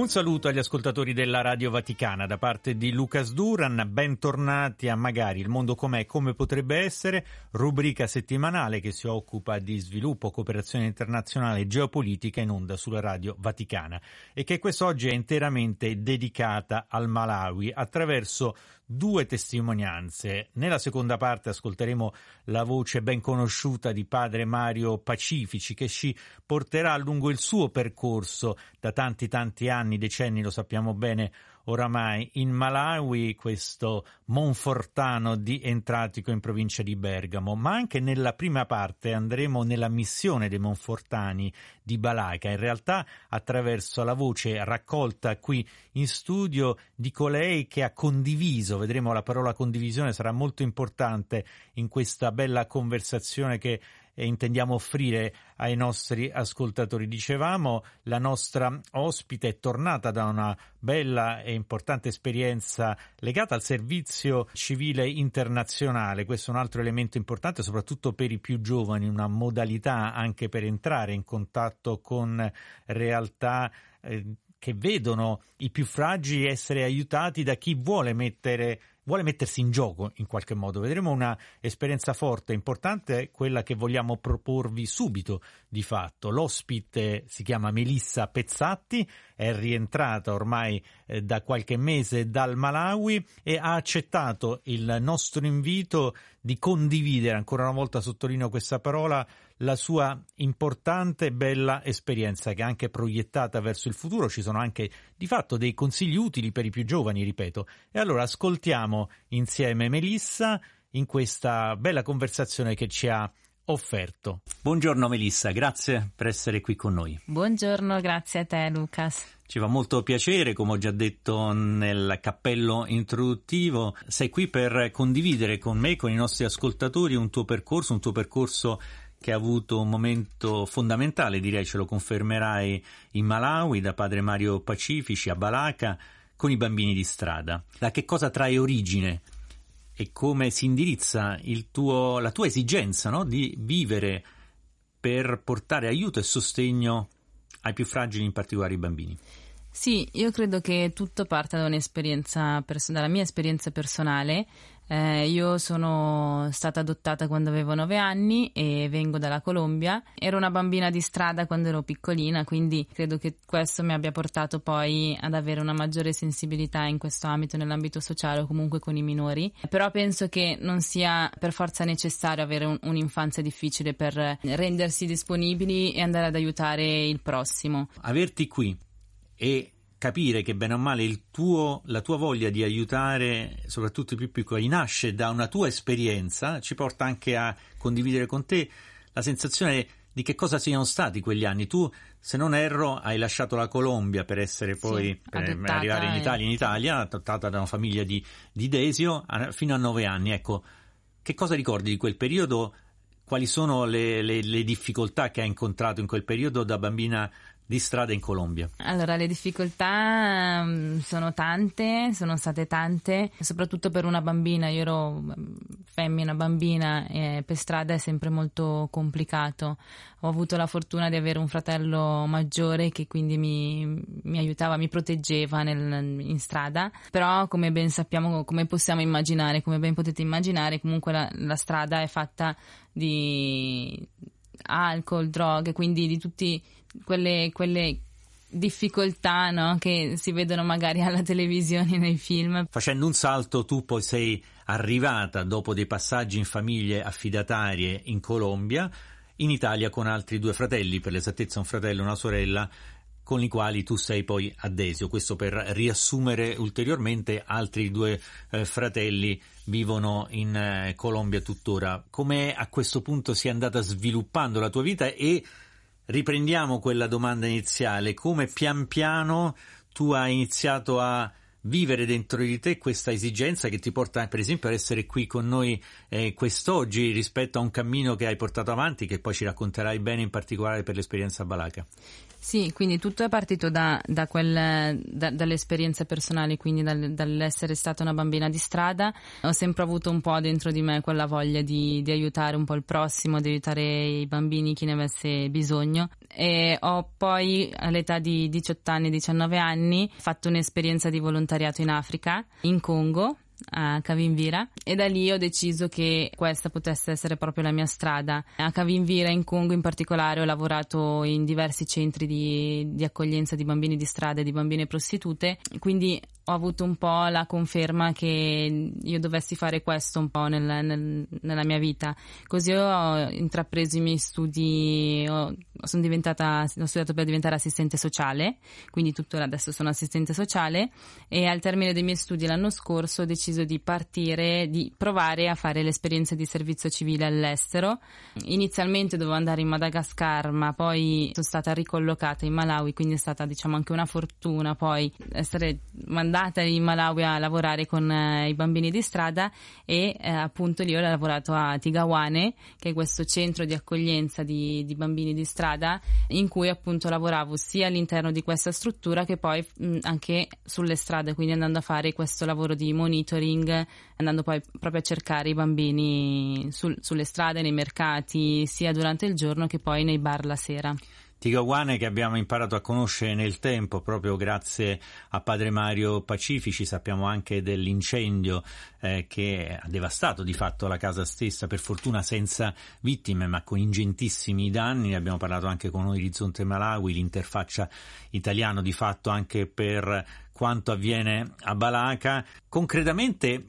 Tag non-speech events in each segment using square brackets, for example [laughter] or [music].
Un saluto agli ascoltatori della Radio Vaticana da parte di Lucas Duran, bentornati a Magari il mondo com'è come potrebbe essere, rubrica settimanale che si occupa di sviluppo, cooperazione internazionale e geopolitica in onda sulla Radio Vaticana e che quest'oggi è interamente dedicata al Malawi attraverso due testimonianze. Nella seconda parte ascolteremo la voce ben conosciuta di padre Mario Pacifici che ci porterà lungo il suo percorso da tanti tanti anni, decenni, lo sappiamo bene, oramai. In Malawi, questo Monfortano di Entratico in provincia di Bergamo, ma anche nella prima parte andremo nella missione dei Monfortani di Balaka, in realtà attraverso la voce raccolta qui in studio di colei che ha condiviso, vedremo la parola condivisione sarà molto importante in questa bella conversazione che e intendiamo offrire ai nostri ascoltatori. Dicevamo, la nostra ospite è tornata da una bella e importante esperienza legata al servizio civile internazionale. Questo è un altro elemento importante, soprattutto per i più giovani, una modalità anche per entrare in contatto con realtà eh, che vedono i più fragili essere aiutati da chi vuole mettere vuole mettersi in gioco in qualche modo. Vedremo una esperienza forte, importante, quella che vogliamo proporvi subito di fatto. L'ospite si chiama Melissa Pezzatti, è rientrata ormai eh, da qualche mese dal Malawi e ha accettato il nostro invito di condividere, ancora una volta sottolineo questa parola, la sua importante e bella esperienza che è anche proiettata verso il futuro. Ci sono anche di fatto dei consigli utili per i più giovani, ripeto. E allora ascoltiamo insieme Melissa in questa bella conversazione che ci ha offerto. Buongiorno Melissa, grazie per essere qui con noi. Buongiorno, grazie a te Lucas. Ci fa molto piacere, come ho già detto nel cappello introduttivo, sei qui per condividere con me, con i nostri ascoltatori, un tuo percorso, un tuo percorso che ha avuto un momento fondamentale, direi ce lo confermerai, in Malawi da padre Mario Pacifici a Balaka con i bambini di strada. Da che cosa trae origine e come si indirizza tuo, la tua esigenza no? di vivere per portare aiuto e sostegno ai più fragili, in particolare i bambini. Sì, io credo che tutto parta da un'esperienza, dalla mia esperienza personale. Eh, io sono stata adottata quando avevo nove anni e vengo dalla Colombia. Ero una bambina di strada quando ero piccolina, quindi credo che questo mi abbia portato poi ad avere una maggiore sensibilità in questo ambito, nell'ambito sociale o comunque con i minori. Però penso che non sia per forza necessario avere un, un'infanzia difficile per rendersi disponibili e andare ad aiutare il prossimo. Averti qui e capire che bene o male tuo, la tua voglia di aiutare soprattutto i più piccoli nasce da una tua esperienza, ci porta anche a condividere con te la sensazione di che cosa siano stati quegli anni. Tu, se non erro, hai lasciato la Colombia per essere poi sì, per arrivare in Italia, in Italia, adottata da una famiglia di, di Desio fino a nove anni. Ecco, che cosa ricordi di quel periodo? Quali sono le, le, le difficoltà che hai incontrato in quel periodo da bambina di strada in Colombia? Allora, le difficoltà um, sono tante, sono state tante, soprattutto per una bambina. Io ero femmina, bambina, e per strada è sempre molto complicato. Ho avuto la fortuna di avere un fratello maggiore che quindi mi, mi aiutava, mi proteggeva nel, in strada, però come ben sappiamo, come possiamo immaginare, come ben potete immaginare, comunque la, la strada è fatta di alcol, droghe, quindi di tutti quelle, quelle difficoltà no? che si vedono magari alla televisione nei film. Facendo un salto tu poi sei arrivata dopo dei passaggi in famiglie affidatarie in Colombia, in Italia con altri due fratelli, per l'esattezza un fratello e una sorella, con i quali tu sei poi adesio. Questo per riassumere ulteriormente, altri due eh, fratelli vivono in eh, Colombia tuttora. Come a questo punto si è andata sviluppando la tua vita e riprendiamo quella domanda iniziale, come pian piano tu hai iniziato a vivere dentro di te questa esigenza che ti porta per esempio ad essere qui con noi eh, quest'oggi rispetto a un cammino che hai portato avanti che poi ci racconterai bene in particolare per l'esperienza Balaca. Sì, quindi tutto è partito da, da quel, da, dalle esperienze personali, quindi dal, dall'essere stata una bambina di strada. Ho sempre avuto un po' dentro di me quella voglia di, di aiutare un po' il prossimo, di aiutare i bambini, chi ne avesse bisogno. E ho poi all'età di 18 anni, 19 anni, fatto un'esperienza di volontariato in Africa, in Congo, a Cavinvira e da lì ho deciso che questa potesse essere proprio la mia strada. A Cavinvira in Congo in particolare ho lavorato in diversi centri di, di accoglienza di bambini di strada e di bambine prostitute, quindi ho avuto un po' la conferma che io dovessi fare questo un po' nel, nel, nella mia vita. Così ho intrapreso i miei studi, ho, sono diventata, ho studiato per diventare assistente sociale, quindi tuttora adesso sono assistente sociale e al termine dei miei studi l'anno scorso ho deciso di partire, di provare a fare l'esperienza di servizio civile all'estero. Inizialmente dovevo andare in Madagascar, ma poi sono stata ricollocata in Malawi, quindi è stata diciamo anche una fortuna poi essere mandata andata in Malawi a lavorare con eh, i bambini di strada e eh, appunto lì ho lavorato a Tigawane, che è questo centro di accoglienza di, di, bambini di strada, in cui appunto lavoravo sia all'interno di questa struttura che poi mh, anche sulle strade, quindi andando a fare questo lavoro di monitoring, andando poi proprio a cercare i bambini sul, sulle strade, nei mercati, sia durante il giorno che poi nei bar la sera. Tigawane che abbiamo imparato a conoscere nel tempo proprio grazie a padre Mario Pacifici, sappiamo anche dell'incendio eh, che ha devastato di fatto la casa stessa, per fortuna senza vittime ma con ingentissimi danni, abbiamo parlato anche con Orizzonte Malawi, l'interfaccia italiano di fatto anche per quanto avviene a Balaca. Concretamente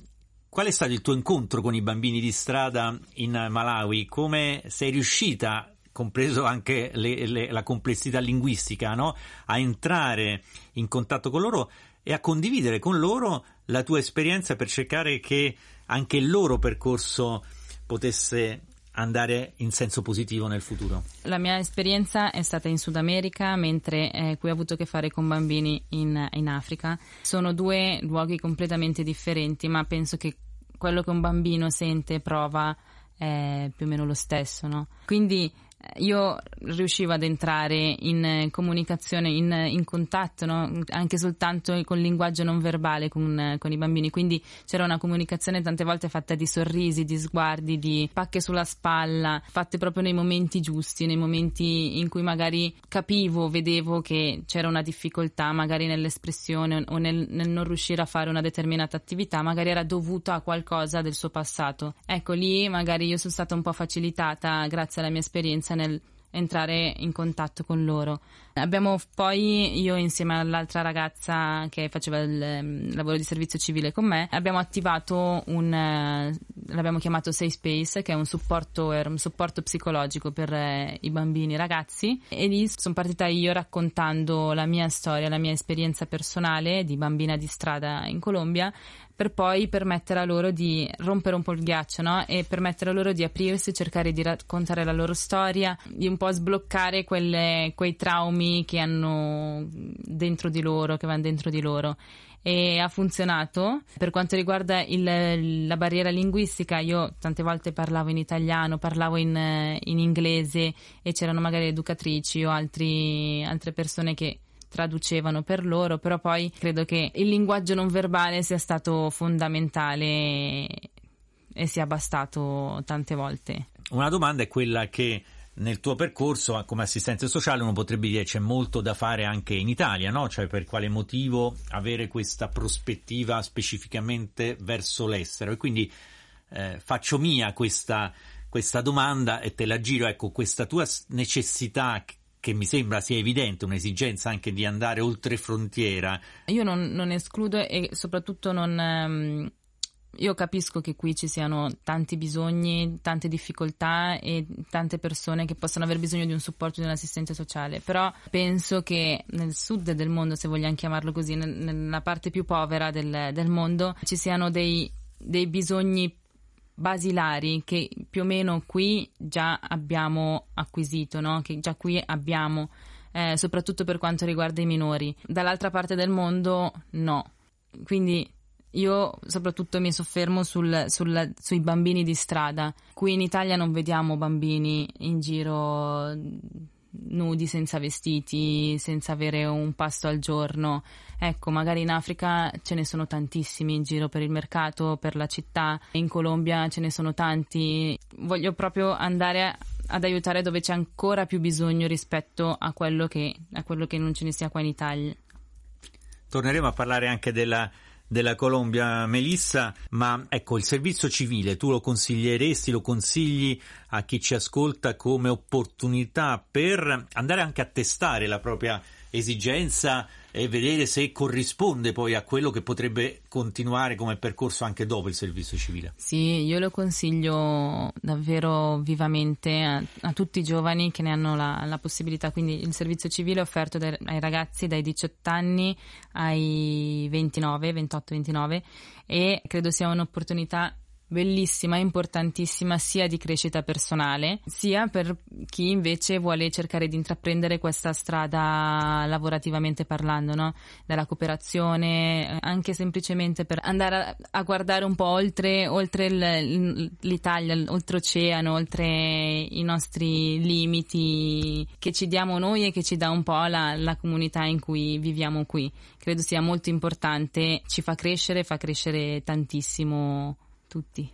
Qual è stato il tuo incontro con i bambini di strada in Malawi? Come sei riuscita compreso anche le, le, la complessità linguistica, no? a entrare in contatto con loro e a condividere con loro la tua esperienza per cercare che anche il loro percorso potesse andare in senso positivo nel futuro? La mia esperienza è stata in Sud America, mentre eh, qui ho avuto a che fare con bambini in, in Africa. Sono due luoghi completamente differenti, ma penso che quello che un bambino sente e prova è più o meno lo stesso, no? Quindi io riuscivo ad entrare in comunicazione, in, in contatto, no? anche soltanto con il linguaggio non verbale con, con, i bambini, quindi c'era una comunicazione tante volte fatta di sorrisi, di sguardi, di pacche sulla spalla, fatte proprio nei momenti giusti, nei momenti in cui magari capivo, vedevo che c'era una difficoltà magari nell'espressione o nel, nel non riuscire a fare una determinata attività, magari era dovuta a qualcosa del suo passato. Ecco, lì magari io sono stata un po' facilitata grazie alla mia esperienza esperienza nel entrare in contatto con loro. Abbiamo poi, io insieme all'altra ragazza che faceva il, il lavoro di servizio civile con me, abbiamo attivato un, eh, l'abbiamo chiamato Safe Space, che è un supporto, un supporto psicologico per eh, i bambini e i ragazzi e lì sono partita io raccontando la mia storia, la mia esperienza personale di bambina di strada in Colombia per poi permettere a loro di rompere un po' il ghiaccio no? e permettere a loro di aprirsi, cercare di raccontare la loro storia, di un po' sbloccare quelle, quei traumi che hanno dentro di loro, che vanno dentro di loro e ha funzionato. Per quanto riguarda il, la barriera linguistica, io tante volte parlavo in italiano, parlavo in, in inglese e c'erano magari educatrici o altri, altre persone che traducevano per loro, però poi credo che il linguaggio non verbale sia stato fondamentale e sia bastato tante volte. Una domanda è quella che nel tuo percorso come assistente sociale uno potrebbe dire c'è molto da fare anche in Italia, no? Cioè per quale motivo avere questa prospettiva specificamente verso l'estero? E quindi eh, faccio mia questa, questa domanda e te la giro, ecco, questa tua necessità che mi sembra sia evidente un'esigenza anche di andare oltre frontiera. Io non, non escludo e soprattutto non... Um, io capisco che qui ci siano tanti bisogni, tante difficoltà e tante persone che possono aver bisogno di un supporto di un assistente sociale, però penso che nel sud del mondo, se vogliamo chiamarlo così, nella parte più povera del, del mondo, ci siano dei, dei bisogni basilari che più o meno qui già abbiamo acquisito, no? che già qui abbiamo, eh, soprattutto per quanto riguarda i minori. Dall'altra parte del mondo no. Quindi io soprattutto mi soffermo sul, sul, sui bambini di strada. Qui in Italia non vediamo bambini in giro nudi senza vestiti, senza avere un pasto al giorno. Ecco, magari in Africa ce ne sono tantissimi in giro per il mercato, per la città, in Colombia ce ne sono tanti. Voglio proprio andare ad aiutare dove c'è ancora più bisogno rispetto a quello che, a quello che non ce ne sia qua in Italia. Torneremo a parlare anche della della Colombia, Melissa, ma ecco il servizio civile tu lo consiglieresti, lo consigli a chi ci ascolta come opportunità per andare anche a testare la propria esigenza e vedere se corrisponde poi a quello che potrebbe continuare come percorso anche dopo il servizio civile. Sì, io lo consiglio davvero vivamente a, a tutti i giovani che ne hanno la, la possibilità. Quindi il servizio civile è offerto dai, ai ragazzi dai 18 anni ai 29, 28-29 e credo sia un'opportunità bellissima, importantissima sia di crescita personale, sia per chi invece vuole cercare di intraprendere questa strada lavorativamente parlando, no? dalla cooperazione, anche semplicemente per andare a, a guardare un po' oltre, oltre il, l'Italia, oltreoceano, oltre i nostri limiti che ci diamo noi e che ci dà un po' la, la comunità in cui viviamo qui. Credo sia molto importante, ci fa crescere, fa crescere tantissimo tutti.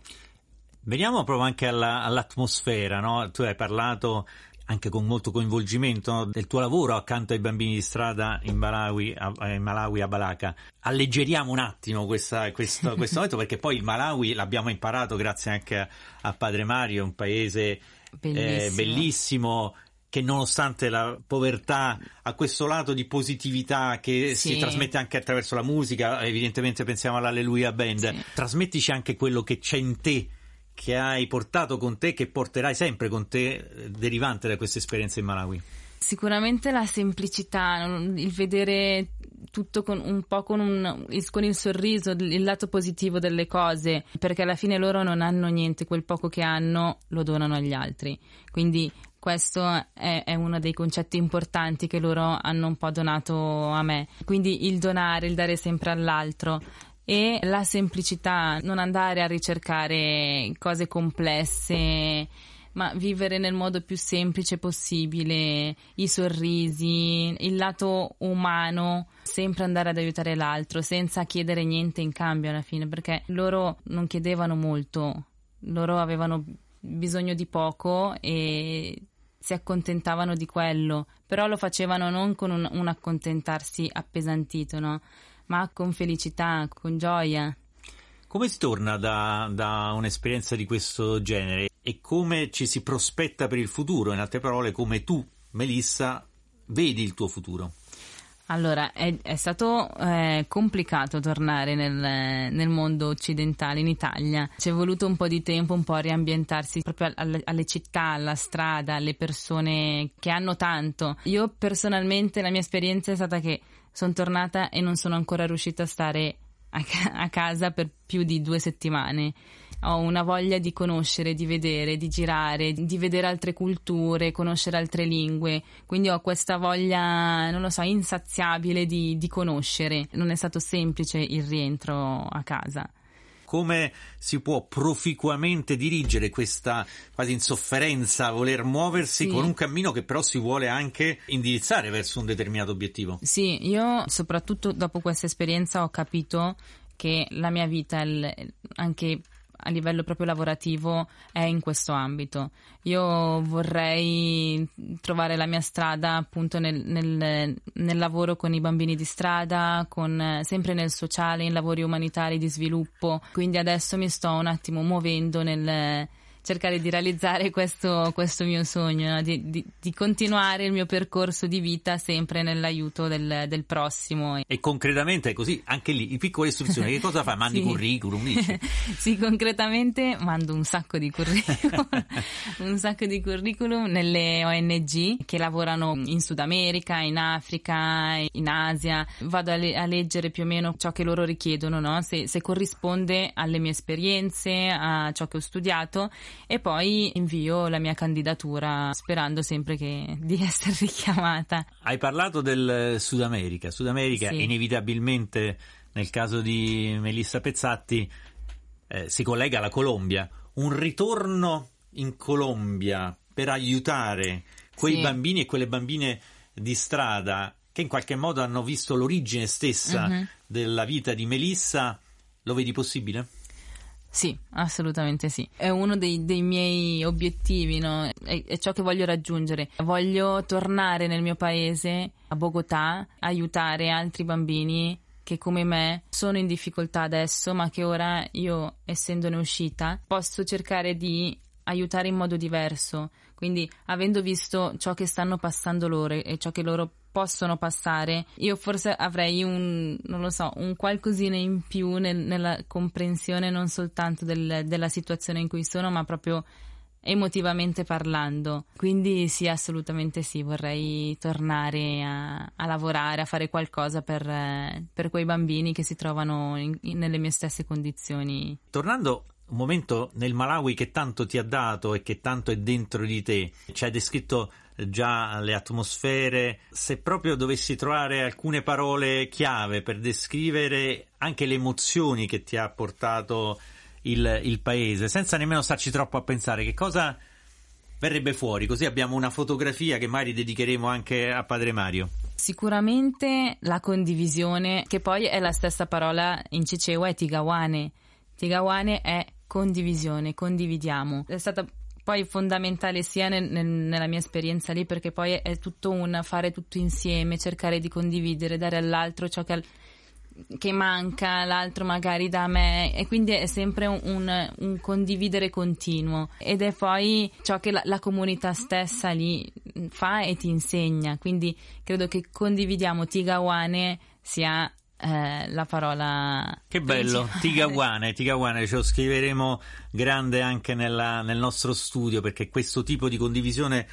Veniamo proprio anche alla, all'atmosfera, no? Tu hai parlato anche con molto coinvolgimento no? del tuo lavoro accanto ai bambini di strada in Malawi, a, in Malawi, a Balaka. Alleggeriamo un attimo questa, questo, questo momento perché poi il Malawi l'abbiamo imparato grazie anche a, a Padre Mario, un paese bellissimo. Eh, bellissimo che nonostante la povertà ha questo lato di positività che sì. si trasmette anche attraverso la musica, evidentemente pensiamo all'Alleluia Band, sì. trasmettici anche quello che c'è in te, che hai portato con te, che porterai sempre con te, derivante da questa esperienza in Malawi. Sicuramente la semplicità, il vedere tutto con un po' con, un, con, il sorriso, il lato positivo delle cose, perché alla fine loro non hanno niente, quel poco che hanno lo donano agli altri. Quindi questo è, è, uno dei concetti importanti che loro hanno un po' donato a me. Quindi il donare, il dare sempre all'altro e la semplicità, non andare a ricercare cose complesse ma vivere nel modo più semplice possibile, i sorrisi, il lato umano, sempre andare ad aiutare l'altro senza chiedere niente in cambio alla fine, perché loro non chiedevano molto, loro avevano bisogno di poco e si accontentavano di quello, però lo facevano non con un, un accontentarsi appesantito, no? ma con felicità, con gioia. Come si torna da, da, un'esperienza di questo genere e come ci si prospetta per il futuro? In altre parole, come tu, Melissa, vedi il tuo futuro? Allora, è, è stato eh, complicato tornare nel, nel, mondo occidentale, in Italia. Ci è voluto un po' di tempo, un po' a riambientarsi proprio alle, alle città, alla strada, alle persone che hanno tanto. Io personalmente la mia esperienza è stata che sono tornata e non sono ancora riuscita a stare a, a casa per più di due settimane ho una voglia di conoscere, di vedere, di girare, di vedere altre culture, conoscere altre lingue, quindi ho questa voglia, non lo so, insaziabile di, di conoscere. Non è stato semplice il rientro a casa come si può proficuamente dirigere questa quasi insofferenza a voler muoversi sì. con un cammino che però si vuole anche indirizzare verso un determinato obiettivo. Sì, io soprattutto dopo questa esperienza ho capito che la mia vita, anche a livello proprio lavorativo è in questo ambito. Io vorrei trovare la mia strada appunto nel, nel, nel lavoro con i bambini di strada, con, sempre nel sociale, in lavori umanitari di sviluppo. Quindi adesso mi sto un attimo muovendo nel cercare di realizzare questo, questo mio sogno, no? di, di, di, continuare il mio percorso di vita sempre nell'aiuto del, del, prossimo. E concretamente è così, anche lì, piccole istruzioni, che cosa fai? [laughs] Mandi sì. curriculum? [laughs] sì, concretamente mando un sacco di curriculum, [laughs] un sacco di curriculum nelle ONG che lavorano in Sud America, in Africa, in Asia. Vado a, le- a leggere più o meno ciò che loro richiedono, no? se, se corrisponde alle mie esperienze, a ciò che ho studiato e poi invio la mia candidatura sperando sempre che, [laughs] di essere richiamata. Hai parlato del Sud America. Sud America sì. inevitabilmente nel caso di Melissa Pezzatti eh, si collega alla Colombia. Un ritorno in Colombia per aiutare quei sì. bambini e quelle bambine di strada che in qualche modo hanno visto l'origine stessa uh-huh. della vita di Melissa, lo vedi possibile? Sì, assolutamente sì. È uno dei, dei miei obiettivi, no? è, è, ciò che voglio raggiungere. Voglio tornare nel mio paese, a Bogotà, aiutare altri bambini che come me sono in difficoltà adesso, ma che ora io, essendone uscita, posso cercare di aiutare in modo diverso. Quindi, avendo visto ciò che stanno passando loro e ciò che loro possono passare, io forse avrei un, non lo so, un qualcosina in più nel, nella comprensione non soltanto del, della situazione in cui sono, ma proprio emotivamente parlando. Quindi sì, assolutamente sì, vorrei tornare a, a lavorare, a fare qualcosa per, per, quei bambini che si trovano in, in, nelle mie stesse condizioni. Tornando un momento nel Malawi che tanto ti ha dato e che tanto è dentro di te, ci hai descritto già le atmosfere, se proprio dovessi trovare alcune parole chiave per descrivere anche le emozioni che ti ha portato il, il paese, senza nemmeno starci troppo a pensare che cosa verrebbe fuori, così abbiamo una fotografia che magari dedicheremo anche a Padre Mario. Sicuramente la condivisione, che poi è la stessa parola in Cicewa, è Tigawane. Tigawane è condivisione, condividiamo. È stata poi fondamentale sia nel, nel, nella mia esperienza lì perché poi è tutto un fare tutto insieme, cercare di condividere, dare all'altro ciò che, che manca, l'altro magari da me. E quindi è sempre un, un, un condividere continuo. Ed è poi ciò che la, la, comunità stessa lì fa e ti insegna, quindi credo che condividiamo Tigawane sia eh, la parola. Che bello, Tigawane, Tigawane, ce lo scriveremo grande anche nella, nel nostro studio perché questo tipo di condivisione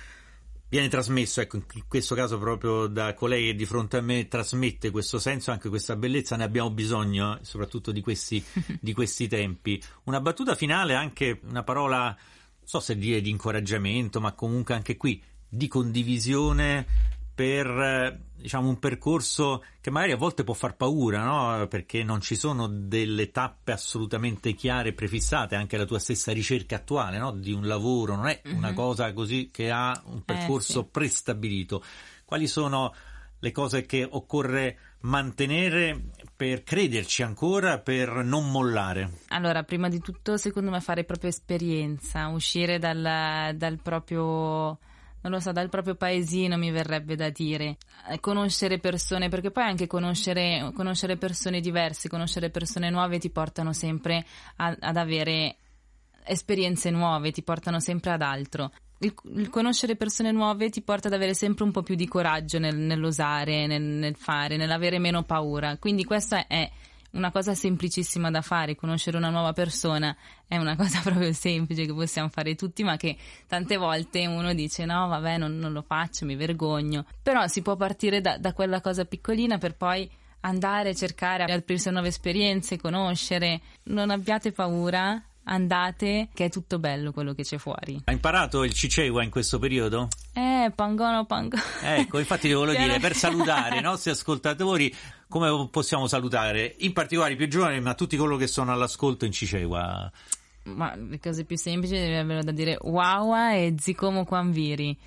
viene trasmesso, ecco, in questo caso proprio da colei che di fronte a me trasmette questo senso, anche questa bellezza, ne abbiamo bisogno, soprattutto di questi, [laughs] di questi tempi. Una battuta finale, anche una parola, non so se dire di incoraggiamento, ma comunque anche qui di condivisione per diciamo, un percorso che magari a volte può far paura, no? perché non ci sono delle tappe assolutamente chiare e prefissate, anche la tua stessa ricerca attuale no? di un lavoro non è mm-hmm. una cosa così che ha un percorso eh, sì. prestabilito. Quali sono le cose che occorre mantenere per crederci ancora, per non mollare? Allora, prima di tutto, secondo me, fare proprio esperienza, uscire dal, dal proprio non lo so, dal proprio paesino mi verrebbe da dire, eh, conoscere persone, perché poi anche conoscere, conoscere persone diverse, conoscere persone nuove ti portano sempre a, ad avere esperienze nuove, ti portano sempre ad altro. Il, il, conoscere persone nuove ti porta ad avere sempre un po' più di coraggio nel, nell'osare, nel, nel fare, nell'avere meno paura. Quindi questa è una cosa semplicissima da fare, conoscere una nuova persona è una cosa [laughs] proprio semplice che possiamo fare tutti, ma che tante volte uno dice no, vabbè, non, non lo faccio, mi vergogno. Però si può partire da, da quella cosa piccolina per poi andare a cercare, aprirsi a nuove esperienze, conoscere. Non abbiate paura, andate, che è tutto bello quello che c'è fuori. Ha imparato il Cicewa in questo periodo? Eh, pangono, pangono. Ecco, infatti devo [laughs] dire, per salutare i nostri ascoltatori, come possiamo salutare? In particolare i più giovani, ma tutti coloro che sono all'ascolto in Cicewa. Ma le cose più semplici avrebbero da dire Wawa e Zicomo Quanviri.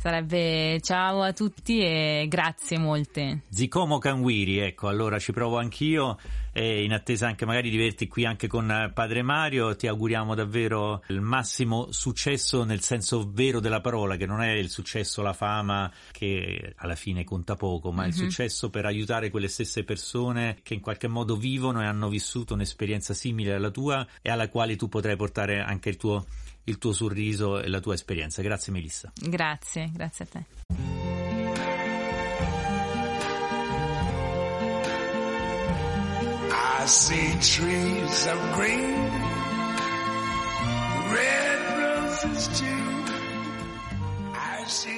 Sarebbe ciao a tutti e grazie molte. Zicomo Canguiri, ecco, allora ci provo anch'io e in attesa anche magari di vederti qui anche con Padre Mario, ti auguriamo davvero il massimo successo nel senso vero della parola, che non è il successo, la fama che alla fine conta poco, ma mm-hmm. il mhm. successo per aiutare quelle stesse persone che in qualche modo vivono e hanno vissuto un'esperienza simile alla tua e alla quale tu potrai portare anche il tuo il tuo sorriso e la tua esperienza. Grazie Melissa. Grazie, grazie a te. I see trees of green, red roses too. I see